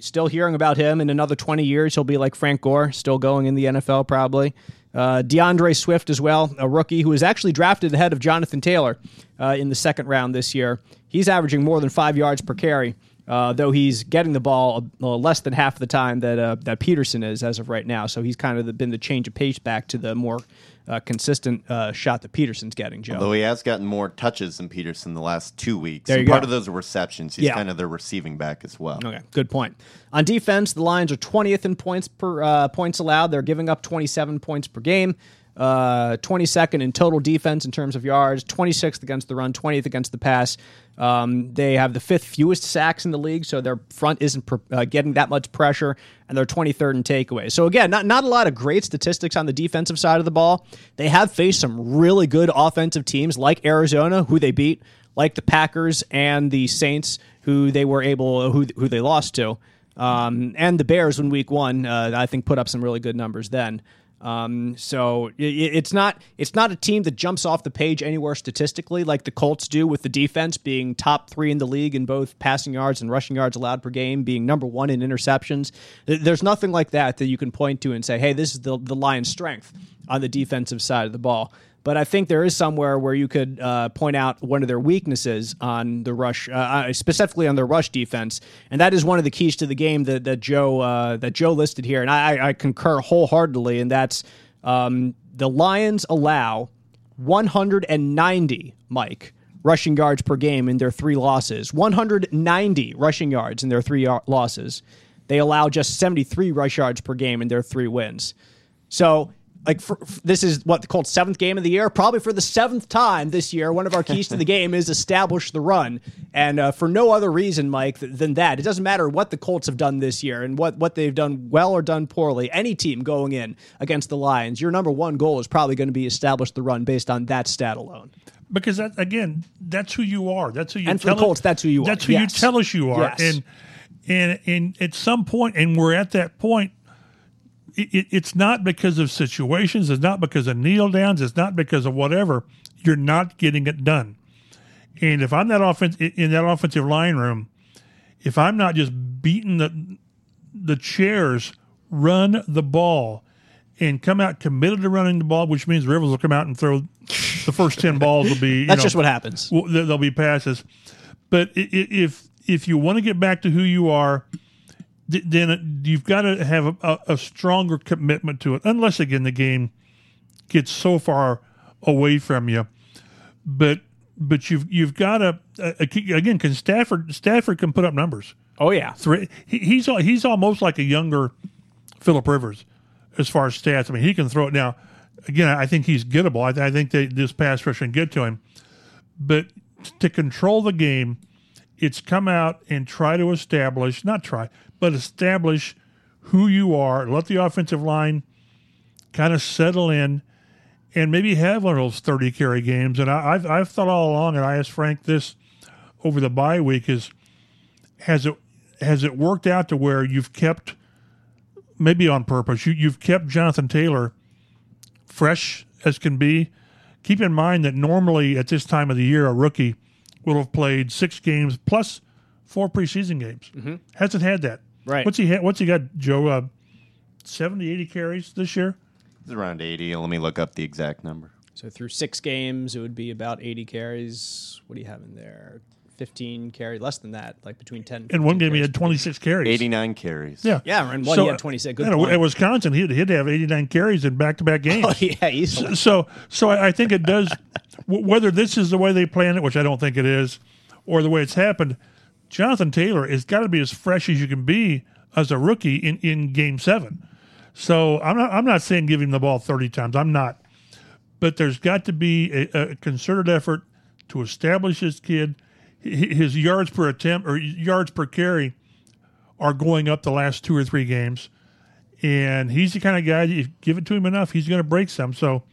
[SPEAKER 2] Still hearing about him. In another 20 years, he'll be like Frank Gore, still going in the NFL probably. Uh, D'Andre Swift as well, a rookie who was actually drafted ahead of Jonathan Taylor uh, in the second round this year. He's averaging more than five yards per carry Uh, though he's getting the ball uh, less than half the time that uh, that Peterson is as of right now, so he's kind of been the change of pace back to the more uh, consistent uh, shot that Peterson's getting. Joe,
[SPEAKER 4] Though he has gotten more touches than Peterson the last two weeks.
[SPEAKER 2] There you
[SPEAKER 4] and part
[SPEAKER 2] go.
[SPEAKER 4] of those are receptions. He's
[SPEAKER 2] Yeah.
[SPEAKER 4] kind of their receiving back as well.
[SPEAKER 2] Okay, good point. On defense, the Lions are 20th in points per uh, points allowed. They're giving up 27 points per game. Uh, 22nd in total defense in terms of yards, 26th against the run, 20th against the pass. Um, they have the fifth fewest sacks in the league, so their front isn't pr- uh, getting that much pressure, and they're 23rd in takeaways. So again, not not a lot of great statistics on the defensive side of the ball. They have faced some really good offensive teams like Arizona, who they beat, like the Packers and the Saints, who they were able who who they lost to, um, and the Bears in Week One. Uh, I think put up some really good numbers then. Um, so i- i it's not it's not a team that jumps off the page anywhere statistically like the Colts do with the defense being top three in the league in both passing yards and rushing yards allowed per game, being number one in interceptions. There's nothing like that that you can point to and say, hey, this is the the Lions' strength on the defensive side of the ball. But I think there is somewhere where you could uh, point out one of their weaknesses on the rush, uh, uh, specifically on their rush defense, and that is one of the keys to the game that, that Joe uh, that Joe listed here, and I, I concur wholeheartedly. And that's um, the Lions allow 190, Mike, rushing yards per game in their three losses. 190 rushing yards in their three losses. They allow just 73 rush yards per game in their three wins. So, like, for, this is what called seventh game of the year. Probably for the seventh time this year, one of our keys to the game is establish the run, and uh, for no other reason, Mike, th- than that. It doesn't matter what the Colts have done this year and what what they've done well or done poorly. Any team going in against the Lions, your number one goal is probably going to be establish the run based on that stat alone.
[SPEAKER 3] because that again, that's who you are. That's who you
[SPEAKER 2] And for the Colts, that's who you are.
[SPEAKER 3] That's who
[SPEAKER 2] Yes.
[SPEAKER 3] you tell us you are.
[SPEAKER 2] Yes.
[SPEAKER 3] And and and at some point, and we're at that point. It, it, it's not because of situations. It's not because of kneel downs. It's not because of whatever. You're not getting it done. And if I'm that offense in that offensive line room, if I'm not just beating the the chairs, run the ball, and come out committed to running the ball, which means Rivers will come out and throw the first ten balls will be. you
[SPEAKER 2] That's
[SPEAKER 3] know,
[SPEAKER 2] just what happens.
[SPEAKER 3] there'll be passes. But if if you want to get back to who you are, then you've got to have a, a, stronger commitment to it. Unless again the game gets so far away from you, but but you've you've got to uh, again. Can Stafford Stafford can put up numbers.
[SPEAKER 2] Oh yeah,
[SPEAKER 3] Three, he, he's he's almost like a younger Philip Rivers as far as stats. I mean, he can throw it now. Again, I think he's gettable. I, I think they, this pass rush can get to him, but to control the game, it's come out and try to establish not try, but establish who you are. Let the offensive line kind of settle in, and maybe have one of those thirty carry games. And I, I've I've thought all along, and I asked Frank this over the bye week is has it has it worked out to where you've kept maybe on purpose you you've kept Jonathan Taylor fresh as can be. Keep in mind that normally at this time of the year a rookie will have played six games plus four preseason games. Hasn't had that.
[SPEAKER 2] Right.
[SPEAKER 3] What's he had? What's he got? Joe, uh, 70, 80 carries this year.
[SPEAKER 4] It's around 80. Let me look up the exact number.
[SPEAKER 2] So through six games, it would be about 80 carries. What do you have in there? 15 carry, less than that, like between 10. and
[SPEAKER 3] In one
[SPEAKER 2] 15
[SPEAKER 3] game, he had twenty six carries.
[SPEAKER 4] 89 carries.
[SPEAKER 3] Yeah,
[SPEAKER 2] Yeah, and one he had 26. Good
[SPEAKER 3] you know,
[SPEAKER 2] point.
[SPEAKER 3] At Wisconsin, he'd, he'd have eighty nine carries in back to back games.
[SPEAKER 2] Oh yeah, easily.
[SPEAKER 3] so so I I think it does. w- Whether this is the way they plan it, which I don't think it is, or the way it's happened, Jonathan Taylor has got to be as fresh as you can be as a rookie in, in Game Seven. So I'm not I'm not saying give him the ball thirty times. I'm not, but there's got to be a, a concerted effort to establish this kid. His yards per attempt or yards per carry are going up the last two or three games and he's the kind of guy you give it to him enough, he's going to break some. So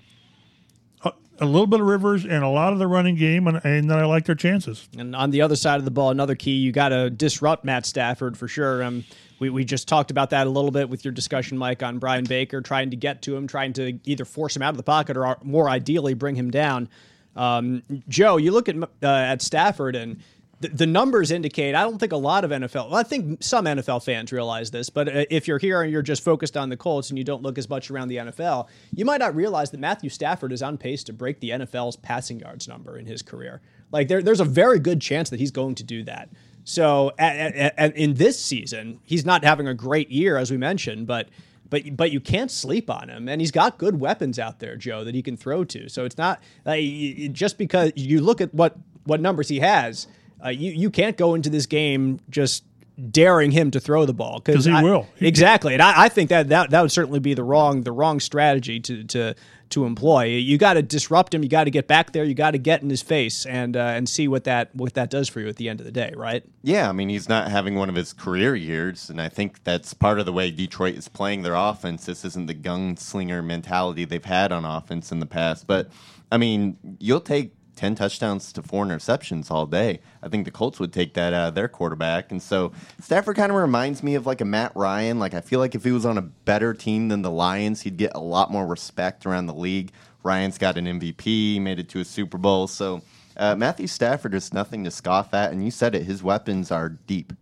[SPEAKER 3] a, a little bit of Rivers and a lot of the running game, and, and I like their chances.
[SPEAKER 2] And on the other side of the ball, another key, you got to disrupt Matt Stafford for sure. Um, we, we just talked about that a little bit with your discussion, Mike, on Brian Baker, trying to get to him, trying to either force him out of the pocket or uh, more ideally bring him down. Um, Joe, you look at uh, at Stafford and the, numbers indicate. I don't think a lot of NFL. Well, I think some NFL fans realize this, but uh, if you're here and you're just focused on the Colts and you don't look as much around the NFL, you might not realize that Matthew Stafford is on pace to break the NFL's passing yards number in his career. Like there, there's a very good chance that he's going to do that. So at, at, at, in this season, he's not having a great year, as we mentioned, but but but you can't sleep on him, and he's got good weapons out there, Joe, that he can throw to. So it's not like just because you look at what what numbers he has, uh, you you can't go into this game just daring him to throw the ball.
[SPEAKER 3] Because he
[SPEAKER 2] I,
[SPEAKER 3] will.
[SPEAKER 2] Exactly, and I, I, think that, that that would certainly be the wrong the wrong strategy to to to employ. You got to disrupt him. You got to get back there. You got to get in his face and uh, and see what that what that does for you at the end of the day, right?
[SPEAKER 4] Yeah, I mean he's not having one of his career years, and I think that's part of the way Detroit is playing their offense. This isn't the gunslinger mentality they've had on offense in the past, but I mean you'll take 10 touchdowns to four interceptions all day. I think the Colts would take that out of their quarterback. And so Stafford kind of reminds me of like a Matt Ryan. Like, I feel like if he was on a better team than the Lions, he'd get a lot more respect around the league. Ryan's got an MVP, made it to a Super Bowl. So uh, Matthew Stafford is nothing to scoff at. And you said it, his weapons are deep.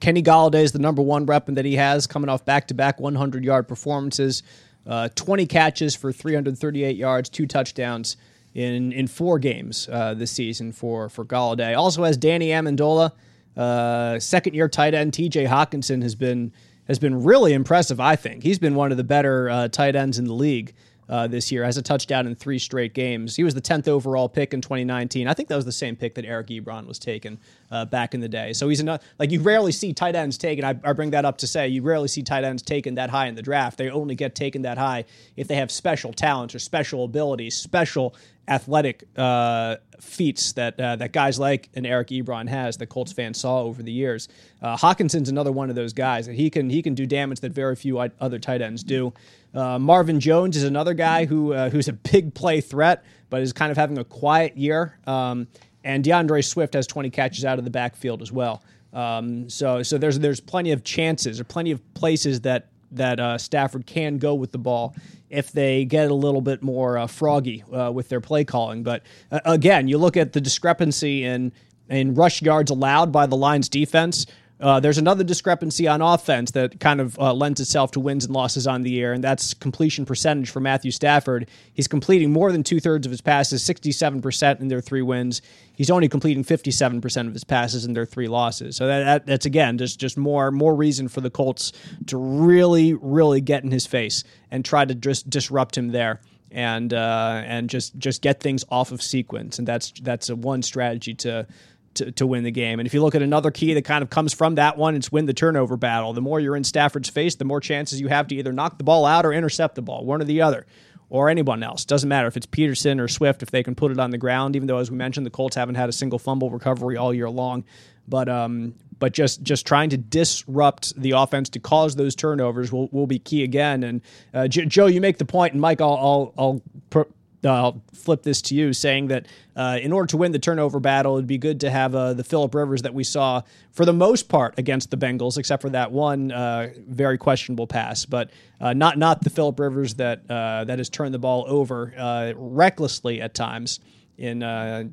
[SPEAKER 2] Kenny Golladay is the number one weapon that he has coming off back to back 100 yard performances, uh, 20 catches for 338 yards, two touchdowns in in four games uh, this season for for Golladay. Also has Danny Amendola, uh, second year tight end. T.J. Hockenson has been has been really impressive. I think he's been one of the better uh, tight ends in the league uh, this year. Has a touchdown in three straight games. He was the tenth overall pick in 2019. I think that was the same pick that Eric Ebron was taken uh, back in the day. So he's another like you rarely see tight ends taken. I, I, bring that up to say you rarely see tight ends taken that high in the draft. They only get taken that high if they have special talents or special abilities, special athletic uh, feats that uh, that guys like an Eric Ebron has that Colts fans saw over the years. Uh, Hockenson's another one of those guys that he can he can do damage that very few other tight ends do. Uh, Marvin Jones is another guy who uh, who's a big play threat, but is kind of having a quiet year. Um, and D'Andre Swift has 20 catches out of the backfield as well. Um, so so there's there's plenty of chances or plenty of places that that uh, Stafford can go with the ball if they get a little bit more uh, froggy uh, with their play calling. But uh, again, you look at the discrepancy in in rush yards allowed by the Lions defense uh, there's another discrepancy on offense that kind of uh, lends itself to wins and losses on the year, and that's completion percentage for Matthew Stafford. He's completing more than two thirds of his passes, 67% in their three wins. He's only completing 57% of his passes in their three losses. So that, that, that's again just just more more reason for the Colts to really really get in his face and try to just disrupt him there and uh, and just just get things off of sequence. And that's that's a one strategy to to, to win the game. And if you look at another key that kind of comes from that one, it's win the turnover battle. The more you're in Stafford's face, the more chances you have to either knock the ball out or intercept the ball, one or the other, or anyone else. Doesn't matter if it's Peterson or Swift if they can put it on the ground. Even though, as we mentioned, the Colts haven't had a single fumble recovery all year long, but um, but just just trying to disrupt the offense to cause those turnovers will, will be key again. And uh, J- Joe, you make the point, and Mike, I'll I'll, I'll I'll flip this to you, saying that uh, in order to win the turnover battle, it'd be good to have uh, the Philip Rivers that we saw for the most part against the Bengals, except for that one uh, very questionable pass, but uh, not not the Philip Rivers that uh, that has turned the ball over uh, recklessly at times in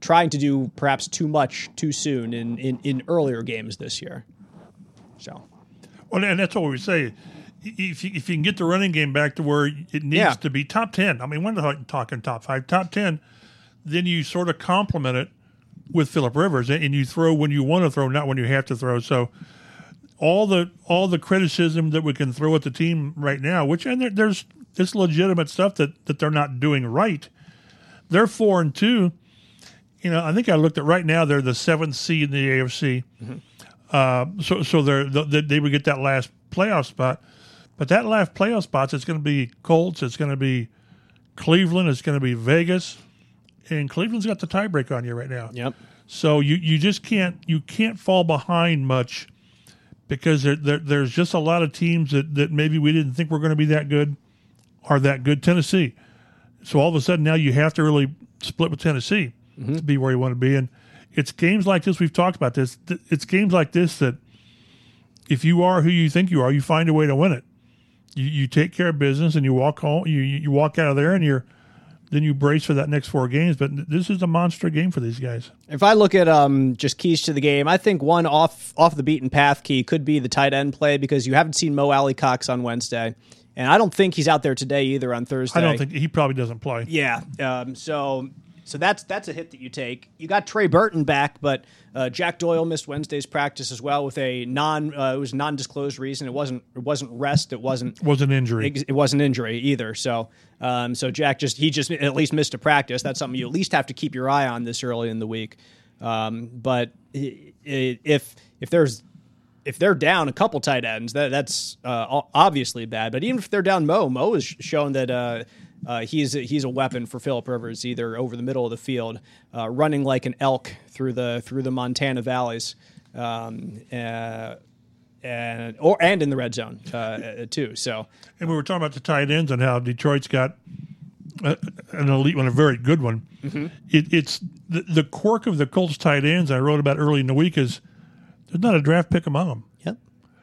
[SPEAKER 2] trying to do perhaps too much too soon in, in, in earlier games this year. So,
[SPEAKER 3] well, and that's what we say if you, if you can get the running game back to where it needs yeah. to be top 10, I mean, we're not talking top five, top 10, then you sort of complement it with Philip Rivers and you throw when you want to throw, not when you have to throw. So all the all the criticism that we can throw at the team right now, which and there, there's this legitimate stuff that, that they're not doing right. They're four and two. You know, I think I looked at right now. They're the seventh seed in the AFC. Mm-hmm. Uh, so so they're, they, they would get that last playoff spot. But that last playoff spots, it's going to be Colts, it's going to be Cleveland, it's going to be Vegas, and Cleveland's got the tiebreak on you right now.
[SPEAKER 2] Yep.
[SPEAKER 3] So you, you just can't you can't fall behind much because there, there, there's just a lot of teams that, that maybe we didn't think were going to be that good are that good. Tennessee. So all of a sudden now you have to really split with Tennessee mm-hmm. to be where you want to be. And it's games like this we've talked about this. It's games like this that if you are who you think you are, you find a way to win it you, you take care of business and you walk home. You you walk out of there and you're then you brace for that next four games. But this is a monster game for these guys.
[SPEAKER 2] If I look at um, just keys to the game, I think one off off the beaten path key could be the tight end play because you haven't seen Mo Alie-Cox on Wednesday, and I don't think he's out there today either on Thursday.
[SPEAKER 3] I don't think he probably doesn't play.
[SPEAKER 2] Yeah, um, so so that's that's a hit that you take. You got Trey Burton back, but uh, Jack Doyle missed Wednesday's practice as well with a non uh, it was non disclosed reason. It wasn't it wasn't rest. It wasn't
[SPEAKER 3] Was an injury.
[SPEAKER 2] it wasn't injury either. So um, so Jack just he just at least missed a practice. That's something you at least have to keep your eye on this early in the week. Um, but if if there's if they're down a couple tight ends, that that's uh, obviously bad. But even if they're down Mo, Mo has shown that uh, uh, he's a, he's a weapon for Philip Rivers, either over the middle of the field, uh, running like an elk through the through the Montana valleys, um, uh, and or and in the red zone uh, too. So
[SPEAKER 3] And we were talking about the tight ends and how Detroit's got a, an elite one, a very good one.
[SPEAKER 2] Mm-hmm.
[SPEAKER 3] It, it's the, the quirk of the Colts tight ends I wrote about early in the week is there's not a draft pick among them.
[SPEAKER 2] yep.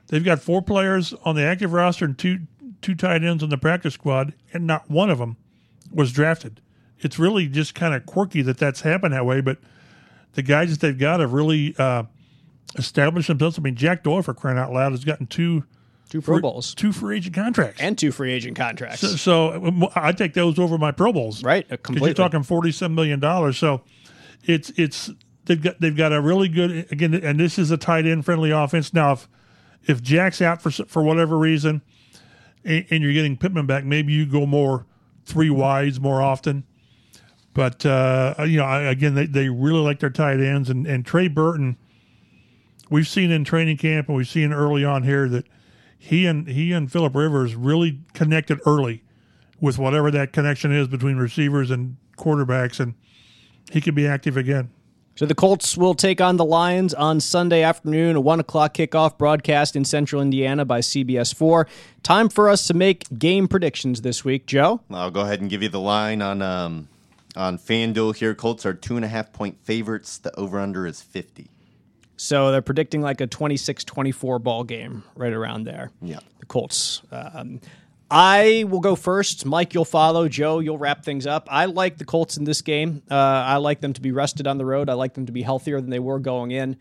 [SPEAKER 3] They've got four players on the active roster and two two tight ends on the practice squad, and not one of them was drafted. It's really just kind of quirky that that's happened that way, but the guys that they've got have really uh, established themselves. I mean, Jack Doyle, for crying out loud, has gotten two
[SPEAKER 2] Two Pro Bowls
[SPEAKER 3] two free agent contracts.
[SPEAKER 2] and two free agent contracts.
[SPEAKER 3] So, so um, I take those over my Pro Bowls,
[SPEAKER 2] Right,
[SPEAKER 3] Because
[SPEAKER 2] completely.
[SPEAKER 3] you're talking forty-seven million dollars. So it's it's they've got they've got a really good again, and this is a tight end friendly offense. Now, if if Jack's out for for whatever reason, and, and you're getting Pittman back, maybe you go more three wides more often. But uh, you know, again, they, they really like their tight ends, and, and Trey Burton. We've seen in training camp, and we've seen early on here that he and he and Philip Rivers really connected early with whatever that connection is between receivers and quarterbacks, and he could be active again.
[SPEAKER 2] So the Colts will take on the Lions on Sunday afternoon, a one o'clock kickoff broadcast in Central Indiana by CBS Four. Time for us to make game predictions this week, Joe.
[SPEAKER 4] I'll go ahead and give you the line on um, on FanDuel here. Colts are two and a half point favorites. The over under is fifty.
[SPEAKER 2] So they're predicting like a 26-24 ball game right around there.
[SPEAKER 4] Yeah.
[SPEAKER 2] the Colts. Um, I will go first. Mike, you'll follow. Joe, you'll wrap things up. I like the Colts in this game. Uh, I like them to be rested on the road. I like them to be healthier than they were going in.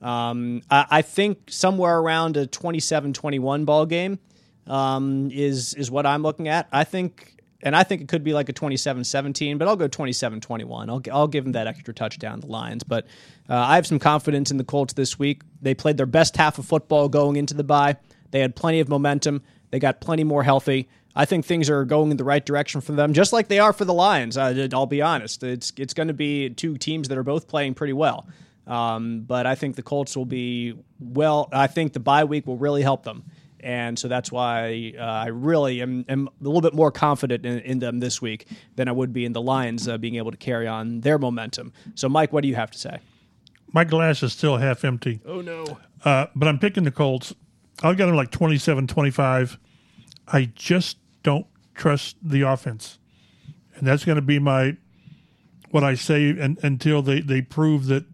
[SPEAKER 2] Um, I, I think somewhere around a 27-21 ball game um, is is what I'm looking at. I think, and I think it could be like a 27-17, but I'll go 27-21. I'll I'll give them that extra touchdown, the Lions. But uh, I have some confidence in the Colts this week. They played their best half of football going into the bye. They had plenty of momentum. They got plenty more healthy. I think things are going in the right direction for them, just like they are for the Lions. I, I'll be honest; it's it's going to be two teams that are both playing pretty well. Um, but I think the Colts will be well. I think the bye week will really help them, and so that's why uh, I really am, am a little bit more confident in, in them this week than I would be in the Lions uh, being able to carry on their momentum. So, Mike, what do you have to say?
[SPEAKER 3] My glass is still half empty.
[SPEAKER 2] Oh no!
[SPEAKER 3] Uh, but I'm picking the Colts. I'll got them like 27 25. I just don't trust the offense. And that's going to be my what I say and, until they, they prove that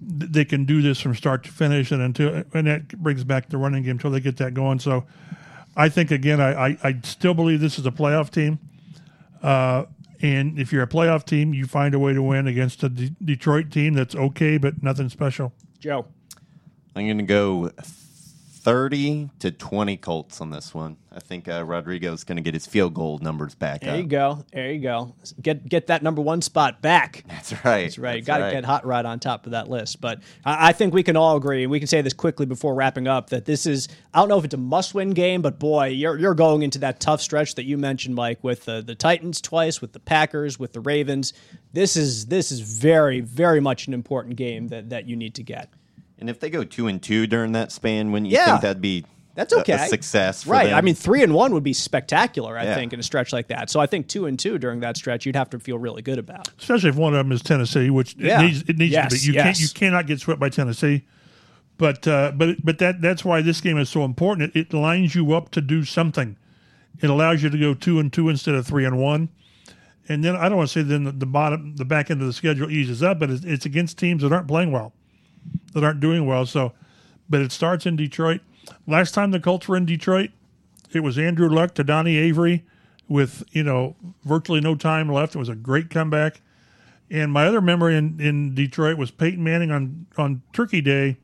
[SPEAKER 3] they can do this from start to finish and until and that brings back the running game until they get that going. So I think again I, I, I still believe this is a playoff team. Uh, and if you're a playoff team, you find a way to win against a D- Detroit team that's okay but nothing special.
[SPEAKER 2] Joe.
[SPEAKER 4] I'm going to go 30 to 20 Colts on this one. I think uh, Rodrigo's going to get his field goal numbers back up.
[SPEAKER 2] There
[SPEAKER 4] up.
[SPEAKER 2] you go. There you go. Get get that number one spot back.
[SPEAKER 4] That's right.
[SPEAKER 2] That's right. Got to
[SPEAKER 4] right.
[SPEAKER 2] get Hot Rod on top of that list. But I, I think we can all agree, and we can say this quickly before wrapping up, that this is, I don't know if it's a must win game, but boy, you're, you're going into that tough stretch that you mentioned, Mike, with the, the Titans twice, with the Packers, with the Ravens. This is this is very, very much an important game that, that you need to get.
[SPEAKER 4] And if they go two and two during that span, wouldn't you
[SPEAKER 2] Yeah.
[SPEAKER 4] think that'd be
[SPEAKER 2] That's
[SPEAKER 4] a-
[SPEAKER 2] okay.
[SPEAKER 4] a, success? For
[SPEAKER 2] right.
[SPEAKER 4] them?
[SPEAKER 2] I mean, three and one would be spectacular, I
[SPEAKER 4] Yeah.
[SPEAKER 2] think, in a stretch like that. So I think two and two during that stretch, you'd have to feel really good about.
[SPEAKER 3] especially if one of them is Tennessee, which
[SPEAKER 2] Yeah.
[SPEAKER 3] it needs it needs
[SPEAKER 2] Yes,
[SPEAKER 3] to be. You
[SPEAKER 2] yes.
[SPEAKER 3] can't you cannot get swept by Tennessee. But uh, but but that that's why this game is so important. It, it lines you up to do something. It allows you to go two and two instead of three and one. And then I don't want to say then the, the bottom the back end of the schedule eases up, but it's, it's against teams that aren't playing well, that aren't doing well. So, but it starts in Detroit. Last time the Colts were in Detroit, it was Andrew Luck to Donnie Avery with you know virtually no time left. It was a great comeback. And my other memory in, in Detroit was Peyton Manning on, on Turkey Day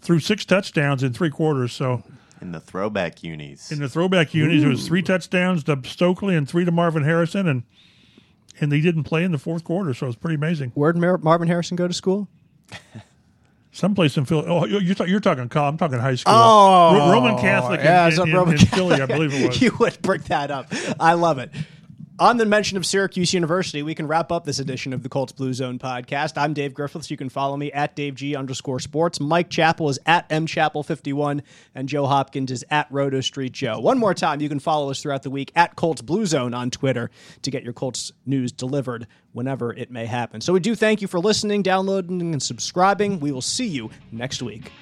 [SPEAKER 3] threw six touchdowns in three quarters. So
[SPEAKER 4] in the throwback unis.
[SPEAKER 3] in the throwback unis, it was three touchdowns to Stokley and three to Marvin Harrison. And and they didn't play in the fourth quarter, so it was pretty amazing.
[SPEAKER 2] Where'd Mar- Marvin Harrison go to school?
[SPEAKER 3] Someplace in Philly. Oh, you're, you're talking college. I'm talking high school.
[SPEAKER 2] Oh,
[SPEAKER 3] Ro- Roman oh, Catholic
[SPEAKER 2] yeah,
[SPEAKER 3] in, in,
[SPEAKER 2] Roman
[SPEAKER 3] in Philly, I believe it was.
[SPEAKER 2] you would bring that up. I love it. On the mention of Syracuse University, we can wrap up this edition of the Colts Blue Zone podcast. I'm Dave Griffiths. You can follow me at Dave G underscore sports. Mike Chappell is at mchappell51, and Joe Hopkins is at Roto Street Joe. One more time, you can follow us throughout the week at Colts Blue Zone on Twitter to get your Colts news delivered whenever it may happen. So we do thank you for listening, downloading, and subscribing. We will see you next week.